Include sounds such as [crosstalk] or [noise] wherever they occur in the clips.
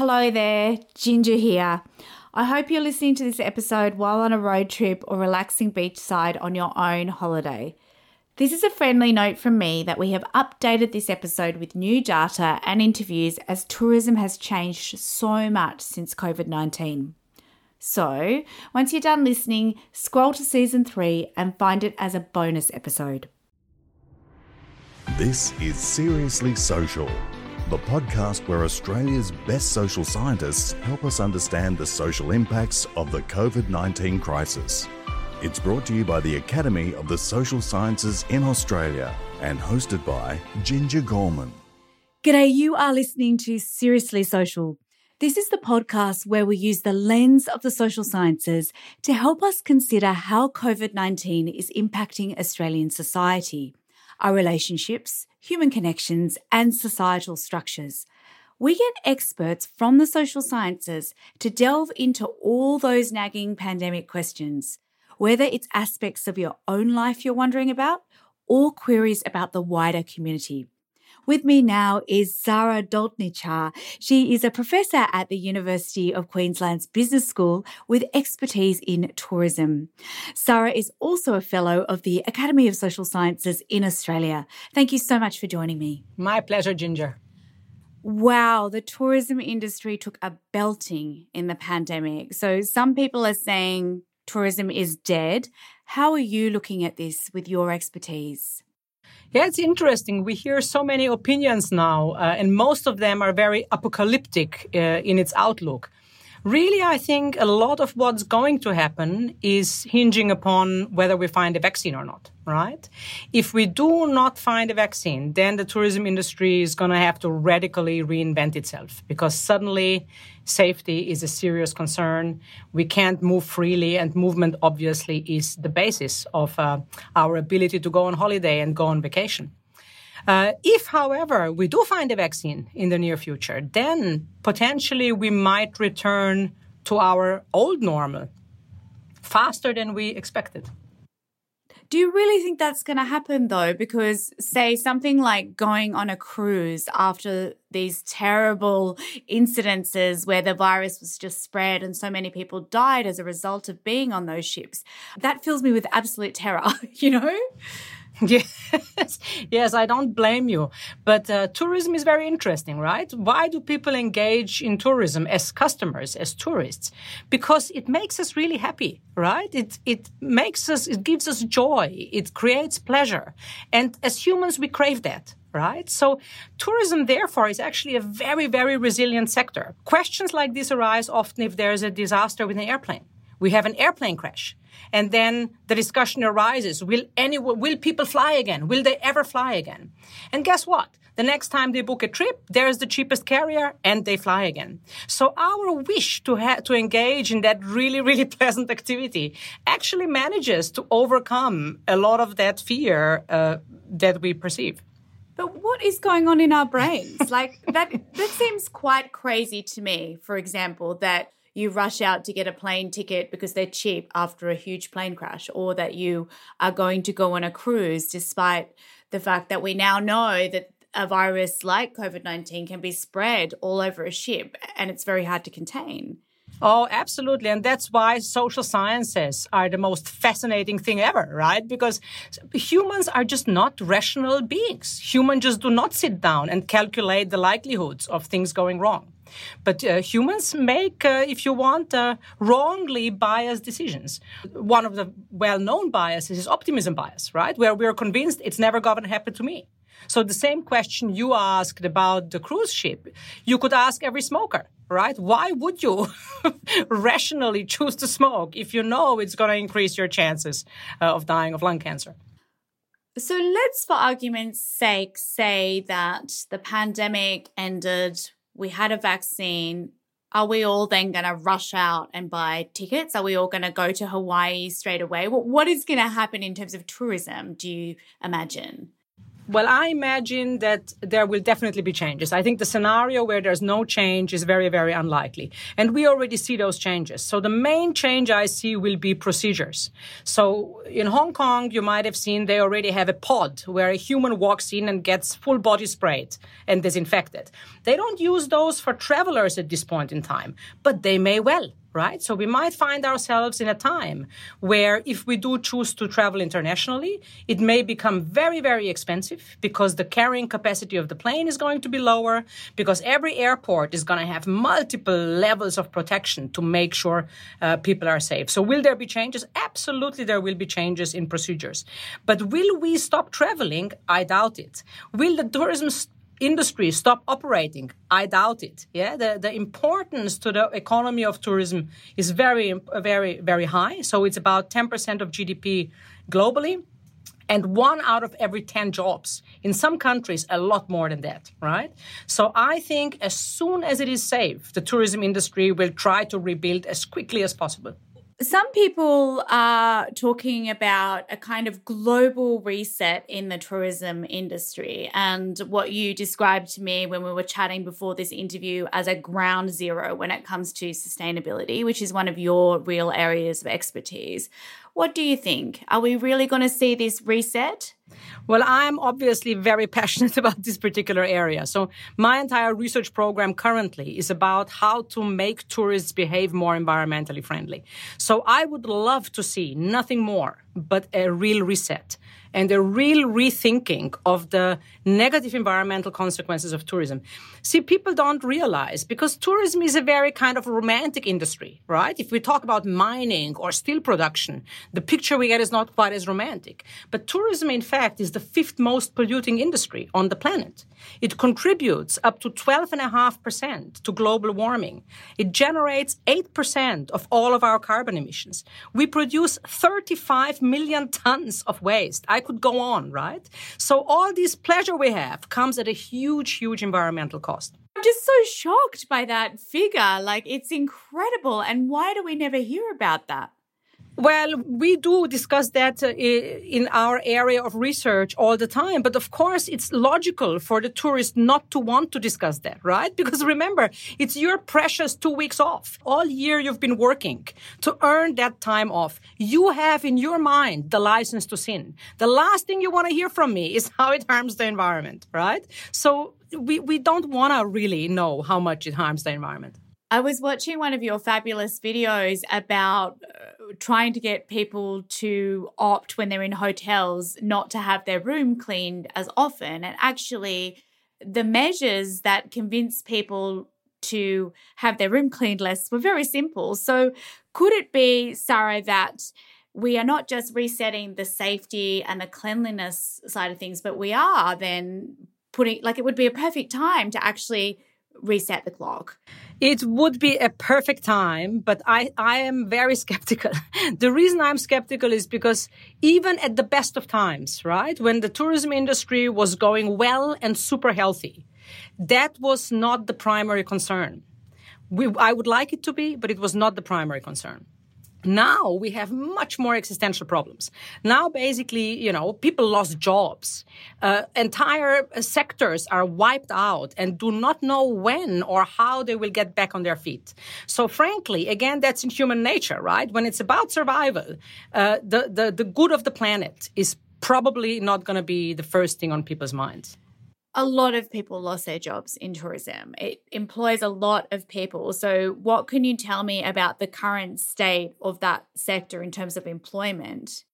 Hello there, Ginger here. I hope you're listening to this episode while on a road trip or relaxing beachside on your own holiday. This is a friendly note from me that we have updated this episode with new data and interviews as tourism has changed so much since COVID 19. So, once you're done listening, scroll to season three and find it as a bonus episode. This is Seriously Social, the podcast where Australia's best social scientists help us understand the social impacts of the COVID 19 crisis. It's brought to you by the Academy of the Social Sciences in Australia and hosted by Ginger Gorman. G'day, you are listening to Seriously Social. This is the podcast where we use the lens of the social sciences to help us consider how COVID 19 is impacting Australian society, our relationships, human connections, and societal structures. We get experts from the social sciences to delve into all those nagging pandemic questions whether it's aspects of your own life you're wondering about or queries about the wider community. With me now is Zara Dolnicar. She is a professor at the University of Queensland's Business School with expertise in tourism. Zara is also a fellow of the Academy of Social Sciences in Australia. Thank you so much for joining me. My pleasure, Ginger. Wow, the tourism industry took a belting in the pandemic. So some people are saying tourism is dead. How are you looking at this with your expertise? Yeah, it's interesting. We hear so many opinions now, uh, and most of them are very apocalyptic uh, in its outlook. Really, I think a lot of what's going to happen is hinging upon whether we find a vaccine or not, right? If we do not find a vaccine, then the tourism industry is going to have to radically reinvent itself because suddenly safety is a serious concern. We can't move freely, and movement obviously is the basis of uh, our ability to go on holiday and go on vacation. Uh, if, however, we do find a vaccine in the near future, then potentially we might return to our old normal faster than we expected. Do you really think that's going to happen though? Because, say, something like going on a cruise after these terrible incidences where the virus was just spread and so many people died as a result of being on those ships, that fills me with absolute terror, [laughs] you know? [laughs] Yes, yes, I don't blame you. But uh, tourism is very interesting, right? Why do people engage in tourism as customers, as tourists? Because it makes us really happy, right? It it makes us, it gives us joy, it creates pleasure, and as humans, we crave that. Right? So tourism, therefore, is actually a very, very resilient sector. Questions like this arise often if there's a disaster with an airplane. We have an airplane crash and then the discussion arises will anyone will people fly again? Will they ever fly again? And guess what? The next time they book a trip there's the cheapest carrier and they fly again. So our wish to ha- to engage in that really really [laughs] pleasant activity actually manages to overcome a lot of that fear uh, that we perceive. But what is going on in our brains? Like that that seems quite crazy to me, for example, that you rush out to get a plane ticket because they're cheap after a huge plane crash, or that you are going to go on a cruise despite the fact that we now know that a virus like COVID 19 can be spread all over a ship and it's very hard to contain. Oh, absolutely. And that's why social sciences are the most fascinating thing ever, right? Because humans are just not rational beings. Humans just do not sit down and calculate the likelihoods of things going wrong. But uh, humans make, uh, if you want, uh, wrongly biased decisions. One of the well known biases is optimism bias, right? Where we're convinced it's never going to happen to me. So the same question you asked about the cruise ship, you could ask every smoker, right? Why would you [laughs] rationally choose to smoke if you know it's going to increase your chances uh, of dying of lung cancer? So let's, for argument's sake, say that the pandemic ended we had a vaccine. Are we all then going to rush out and buy tickets? Are we all going to go to Hawaii straight away? What is going to happen in terms of tourism, do you imagine? Well, I imagine that there will definitely be changes. I think the scenario where there's no change is very, very unlikely. And we already see those changes. So the main change I see will be procedures. So in Hong Kong, you might have seen they already have a pod where a human walks in and gets full body sprayed and disinfected. They don't use those for travelers at this point in time, but they may well right? So we might find ourselves in a time where if we do choose to travel internationally, it may become very, very expensive because the carrying capacity of the plane is going to be lower, because every airport is going to have multiple levels of protection to make sure uh, people are safe. So will there be changes? Absolutely, there will be changes in procedures. But will we stop traveling? I doubt it. Will the tourism industry stop operating? I doubt it. Yeah, the, the importance to the economy of tourism is very, very, very high. So it's about 10% of GDP globally and one out of every 10 jobs. In some countries, a lot more than that, right? So I think as soon as it is safe, the tourism industry will try to rebuild as quickly as possible. Some people are talking about a kind of global reset in the tourism industry and what you described to me when we were chatting before this interview as a ground zero when it comes to sustainability, which is one of your real areas of expertise. What do you think? Are we really going to see this reset? Well, I'm obviously very [laughs] passionate about this particular area. So my entire research program currently is about how to make tourists behave more environmentally friendly. So I would love to see nothing more but a real reset and a real rethinking of the negative environmental consequences of tourism. See, people don't realize because tourism is a very kind of romantic industry, right? If we talk about mining or steel production, the picture we get is not quite as romantic. But tourism, in fact, is the fifth most polluting industry on the planet. It contributes up to 12.5% to global warming. It generates 8% of all of our carbon emissions. We produce 35 million tons of waste. I could go on, right? So all this pleasure we have comes at a huge, huge environmental cost. I'm just so shocked by that figure. Like, it's incredible. And why do we never hear about that? Well, we do discuss that uh, in our area of research all the time. But of course, it's logical for the tourist not to want to discuss that, right? Because remember, it's your precious two weeks off. All year you've been working to earn that time off. You have in your mind the license to sin. The last thing you want to hear from me is [laughs] how it harms the environment, right? So we, we don't want to really know how much it harms the environment. I was watching one of your fabulous videos about uh, trying to get people to opt when they're in hotels not to have their room cleaned as often. And actually, the measures that convince people to have their room cleaned less were very simple. So, could it be, Sara, that we are not just resetting the safety and the cleanliness side of things, but we are then putting, like, it would be a perfect time to actually reset the clock? It would be a perfect time, but I, I am very [laughs] skeptical. the reason I'm skeptical is because even at the best of times, right, when the tourism industry was going well and super healthy, that was not the primary concern. We, I would like it to be, but it was not the primary concern. Now we have much more existential problems. Now, basically, you know, people lost jobs. Uh, entire sectors are wiped out and do not know when or how they will get back on their feet. So, frankly, again, that's in human nature, right? When it's about survival, uh, the, the, the good of the planet is probably not going to be the first thing on people's minds a lot of people lost their jobs in tourism. It employs a lot of people. So, what can you tell me about the current state of that sector in terms of employment?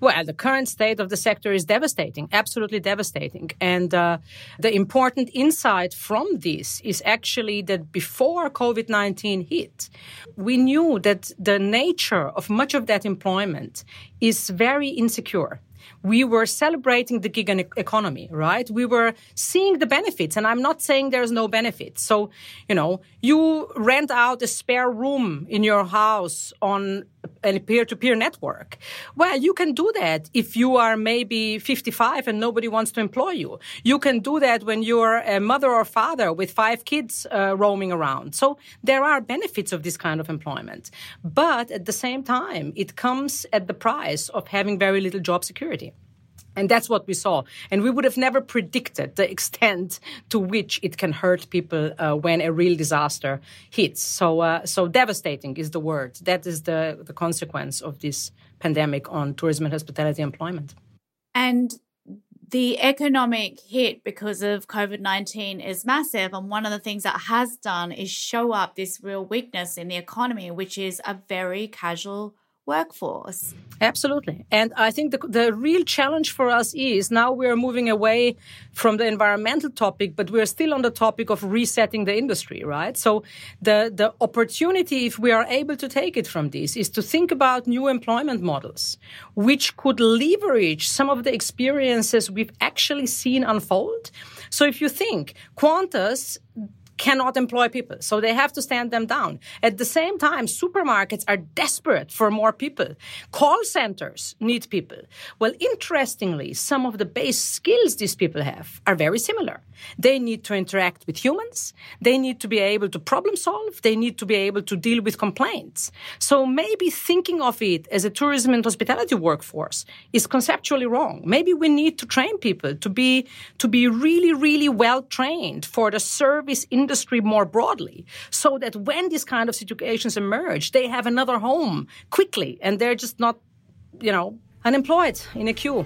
Well, the current state of the sector is devastating, absolutely devastating. And uh, the important insight from this is actually that before COVID 19 hit, we knew that the nature of much of that employment is very insecure we were celebrating the gig economy, right? We were seeing the benefits, and I'm not saying there's no benefits. So, you know, you rent out a spare room in your house on a peer-to-peer network. Well, you can do that if you are maybe 55 and nobody wants to employ you. You can do that when you're a mother or father with five kids uh, roaming around. So there are benefits of this kind of employment. But at the same time, it comes at the price of having very little job security. And that's what we saw. And we would have never predicted the extent to which it can hurt people uh, when a real disaster hits. So, uh, so devastating is the word. That is the, the consequence of this pandemic on tourism and hospitality employment. And the economic hit because of COVID 19 is massive. And one of the things that has done is show up this real weakness in the economy, which is a very casual workforce. Absolutely. And I think the, the real challenge for us is now we're moving away from the environmental topic, but we're still on the topic of resetting the industry, right? So the, the opportunity, if we are able to take it from this, is to think about new employment models, which could leverage some of the experiences we've actually seen unfold. So if you think Qantas cannot employ people. So they have to stand them down. At the same time, supermarkets are desperate for more people. Call centers need people. Well, interestingly, some of the base skills these people have are very similar. They need to interact with humans. They need to be able to problem solve. They need to be able to deal with complaints. So maybe thinking of it as a tourism and hospitality workforce is conceptually wrong. Maybe we need to train people to be, to be really, really well trained for the service industry more broadly so that when these kind of situations emerge, they have another home quickly and they're just not, you know, unemployed in a queue.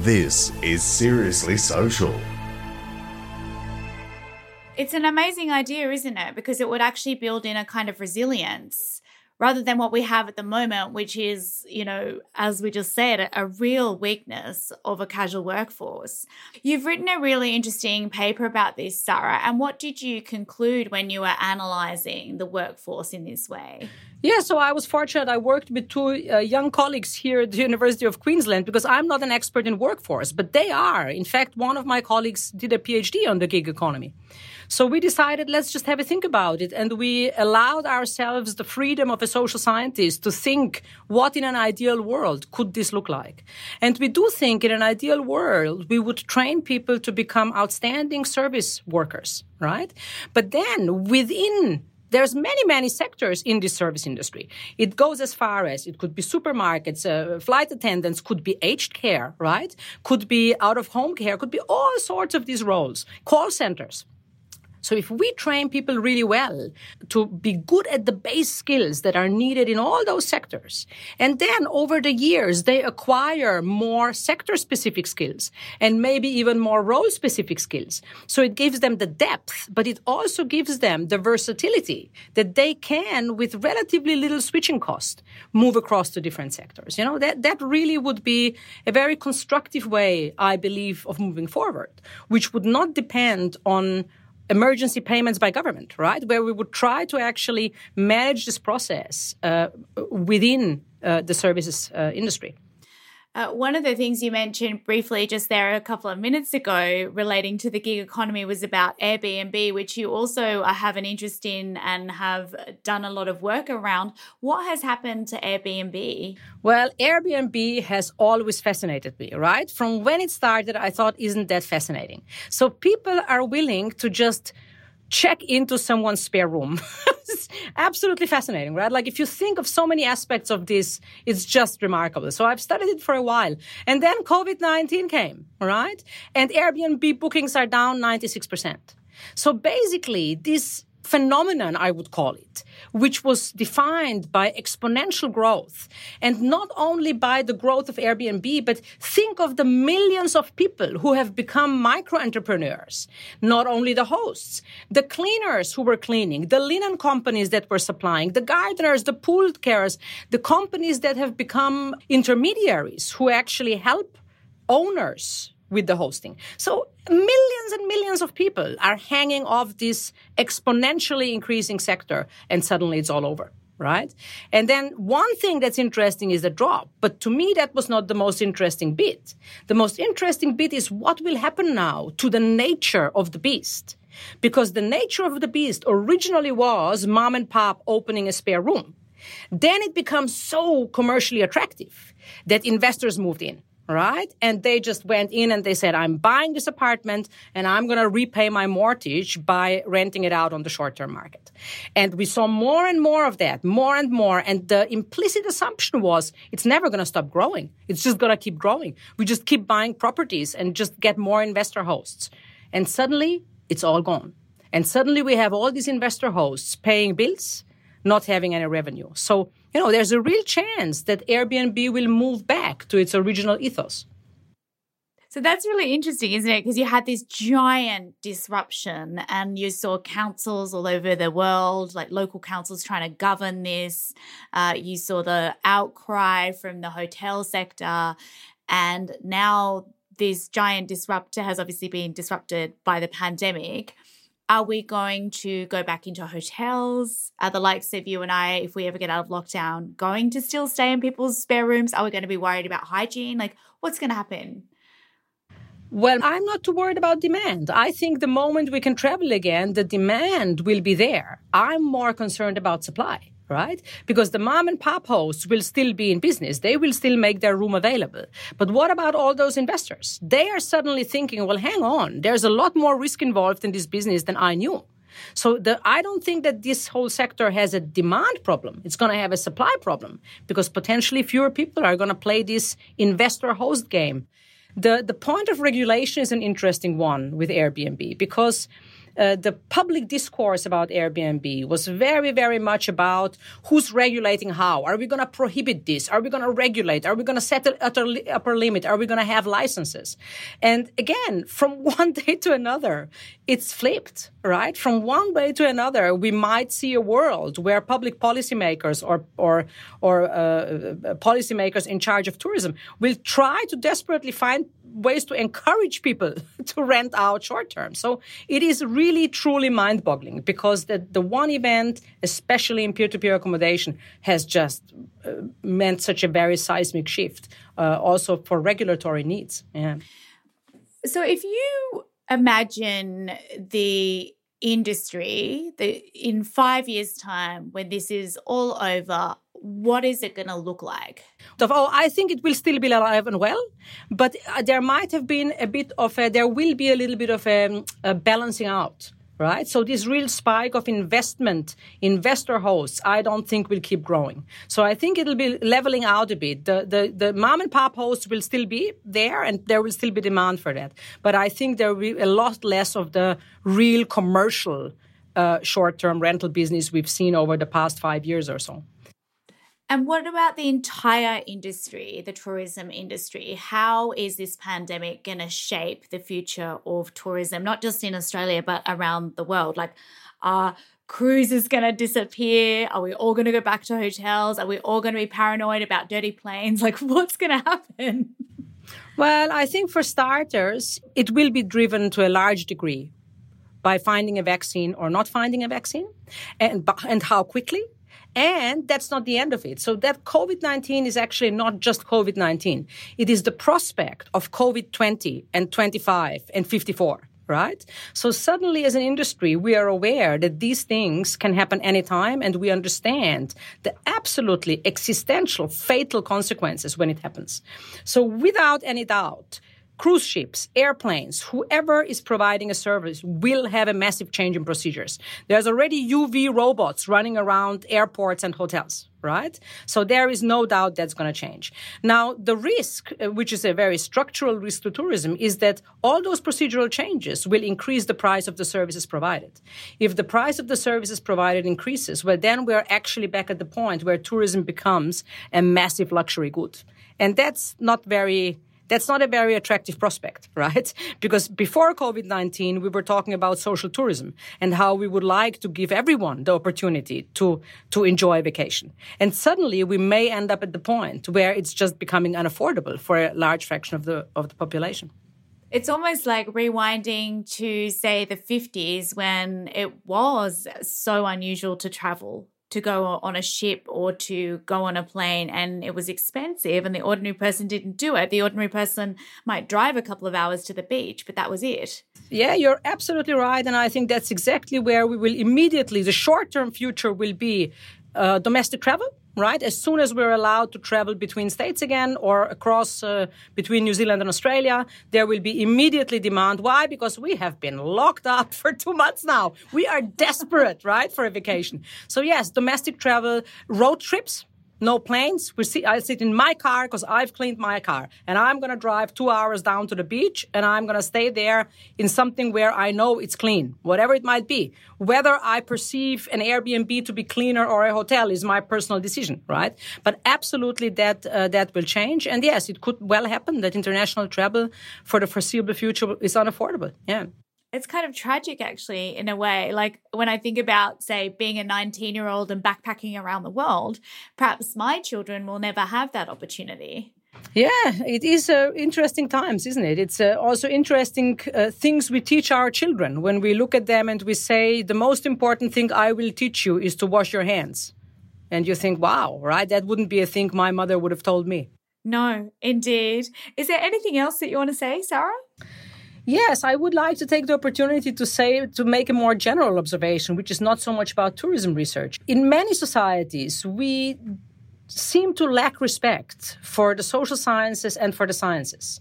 This is Seriously Social. It's an amazing idea, isn't it? Because it would actually build in a kind of resilience rather than what we have at the moment, which is, you know, as we just said, a, real weakness of a casual workforce. You've written a really interesting paper about this, Sara. And what did you conclude when you were analysing the workforce in this way? Yeah, so I was fortunate. I worked with two uh, young colleagues here at the University of Queensland because I'm not an expert in workforce, but they are. In fact, one of my colleagues did a PhD on the gig economy. So we decided, let's just have a think about it. And we allowed ourselves the freedom of a social scientist to think what in an ideal world could this look like? And we do think in an ideal world, we would train people to become outstanding service workers, right? But then within there's many, many sectors in the service industry. It goes as far as it could be supermarkets, uh, flight attendants, could be aged care, right? Could be out of home care, could be all sorts of these roles, call centers. So if we train people really well to be good at the base skills that are needed in all those sectors, and then over the years they acquire more sector specific skills and maybe even more role specific skills. So it gives them the depth, but it also gives them the versatility that they can, with relatively little switching cost, move across to different sectors. You know, that, that really would be a very constructive way, I believe, of moving forward, which would not depend on emergency payments by government, right? Where we would try to actually manage this process uh, within uh, the services uh, industry. Uh, one of the things you mentioned briefly just there a couple of minutes ago relating to the gig economy was about Airbnb, which you also have an interest in and have done a lot of work around. What has happened to Airbnb? Well, Airbnb has always fascinated me, right? From when it started, I thought, isn't that fascinating? So people are willing to just check into someone's spare room. [laughs] it's absolutely fascinating, right? Like if you think of so many aspects of this, it's just remarkable. So I've studied it for a while. And then COVID-19 came, right? And Airbnb bookings are down 96%. So basically, this phenomenon, I would call it, which was defined by exponential growth. And not only by the growth of Airbnb, but think of the millions of people who have become micro entrepreneurs. Not only the hosts, the cleaners who were cleaning, the linen companies that were supplying, the gardeners, the pool carers, the companies that have become intermediaries who actually help owners with the hosting. So millions and millions of people are hanging off this exponentially increasing sector and suddenly it's all over right? And then one thing that's interesting is the drop. But to me, that was not the most interesting bit. The most interesting bit is what will happen now to the nature of the beast. Because the nature of the beast originally was mom and pop opening a spare room. Then it becomes so commercially attractive that investors moved in right? And they just went in and they said, I'm buying this apartment and I'm going to repay my mortgage by renting it out on the short term market. And we saw more and more of that, more and more. And the implicit assumption was it's never going to stop growing. It's just going to keep growing. We just keep buying properties and just get more investor hosts. And suddenly it's all gone. And suddenly we have all these investor hosts paying bills, not having any revenue. So you know, there's a real chance that Airbnb will move back to its original ethos. So that's really interesting, isn't it? Because you had this giant disruption and you saw councils all over the world, like local councils trying to govern this. Uh, you saw the outcry from the hotel sector. And now this giant disruptor has obviously been disrupted by the pandemic. Are we going to go back into hotels? Are the likes of you and I, if we ever get out of lockdown, going to still stay in people's spare rooms? Are we going to be worried about hygiene? Like, what's going to happen? Well, I'm not too worried about demand. I think the moment we can travel again, the demand will be there. I'm more concerned about supply right? Because the mom and pop hosts will still be in business. They will still make their room available. But what about all those investors? They are suddenly thinking, well, hang on, there's a lot more risk involved in this business than I knew. So the, I don't think that this whole sector has a demand problem. It's going to have a supply problem because potentially fewer people are going to play this investor host game. The, the point of regulation is an interesting one with Airbnb because uh, the public discourse about Airbnb was very, very much about who's regulating how. Are we going to prohibit this? Are we going to regulate? Are we going to set an upper, limit? Are we going to have licenses? And again, [laughs] from one day to another, it's flipped, right? From one day to another, we might see a world where public policymakers or or or uh, uh policymakers in charge of tourism will try to desperately find ways to encourage people [laughs] to rent out short term. So it is really truly mind boggling because the, the one event, especially in peer to peer accommodation, has just uh, meant such a very seismic shift uh, also for regulatory needs. Yeah. So if you imagine the industry that in five years' time, when this is all over, what is it going to look like? Oh, I think it will still be alive and well, but uh, there might have been a bit of a, there will be a little bit of a, a balancing out right? So this real spike of investment, investor hosts, I don't think will keep growing. So I think it'll be leveling out a bit. The, the, the mom and pop hosts will still be there and there will still be demand for that. But I think there will be a lot less of the real commercial uh, short-term rental business we've seen over the past five years or so. And what about the entire industry, the tourism industry? How is this pandemic going to shape the future of tourism, not just in Australia, but around the world? Like, are cruises going to disappear? Are we all going to go back to hotels? Are we all going to be paranoid about dirty planes? Like, [laughs] what's going to happen? Well, I think for starters, it will be driven to a large degree by finding a vaccine or not finding a vaccine and, and how quickly and that's not the end of it. So that COVID-19 is actually not just COVID-19. It is the prospect of COVID-20 and 25 and 54 right? So suddenly, as an industry, we are aware that these things can happen anytime, and we understand the absolutely existential, fatal consequences when it happens. So, without any doubt, cruise ships, airplanes, whoever is providing a service will have a massive change in procedures. There's already UV robots running around airports and hotels, right? So there is no doubt that's going to change. Now, the risk, uh, which is a very structural risk to tourism, is that all those procedural changes will increase the price of the services provided. If the price of the services provided increases, well, then we're actually back at the point where tourism becomes a massive luxury good. And that's not very that's not a very attractive prospect, [laughs] right? Because before COVID 19, we were talking about social tourism and how we would like to give everyone the opportunity to, to enjoy a vacation. And suddenly we may end up at the point where it's just becoming unaffordable for a large fraction of the, of the population. It's almost like rewinding to, say, the 50s when it was so unusual to travel to go on a ship or to go on a plane and it was expensive and the ordinary person didn't do it. The ordinary person might drive a couple of hours to the beach, but that was it. Yeah, you're absolutely right. And I think that's exactly where we will immediately, the short term future will be uh, domestic travel right? As soon as we're allowed to travel between states again or across uh, between New Zealand and Australia, there will be immediately demand. Why? Because we have been locked up [laughs] for two months now. We are desperate, [laughs] right, for a vacation. So yes, domestic travel, road trips, no planes. See, I sit in my car because I've cleaned my car, and I'm going to drive two hours down to the beach, and I'm going to stay there in something where I know it's clean, whatever it might be. Whether I perceive an Airbnb to be cleaner or a hotel is my personal decision, right? But absolutely, that uh, that will change, and yes, it could well happen that international travel for the foreseeable future is unaffordable. Yeah it's kind of tragic actually in a way like when i think about say being a 19 year old and backpacking around the world perhaps my children will never have that opportunity yeah, it is uh, interesting times, isn't it? It's uh, also interesting uh, things we teach our children when we look at them and we say, the most important thing I will teach you is to wash your hands. And you think, wow, right? That wouldn't be a thing my mother would have told me. No, indeed. Is there anything else that you want to say, Sara? Yes, I would like to take the opportunity to say, to make a more general observation, which is not so much about tourism research. In many societies, we seem to lack respect for the social sciences and for the sciences.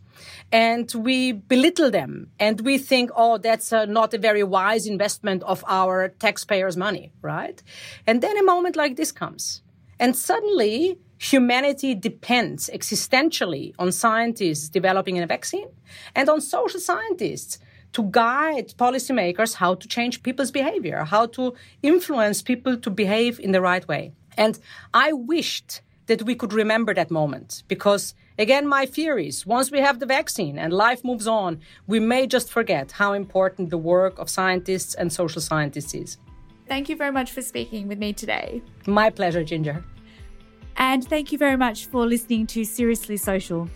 And we belittle them and we think, oh, that's uh, not a very wise investment of our taxpayers' money, right? And then a moment like this comes. And suddenly humanity depends existentially on scientists developing a vaccine and on social scientists to guide policymakers how to change people's behavior, how to influence people to behave in the right way. And I wished that we could remember that moment because again my fear is once we have the vaccine and life moves on we may just forget how important the work of scientists and social scientists is. Thank you very much for speaking with me today. My pleasure ginger and thank you very much for listening to Seriously Social.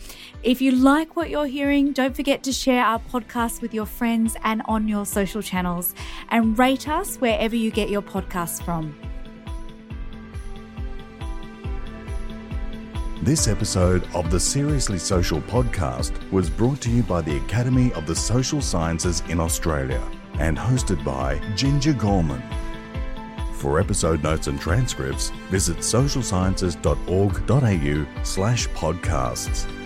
If you like what you're hearing, don't forget to share our podcast with your friends and on your social channels and rate us wherever you get your podcasts from. This episode of the Seriously Social podcast was brought to you by the Academy of the Social Sciences in Australia and hosted by Ginger Gorman. For episode notes and transcripts, visit socialsciences.org.au slash podcasts.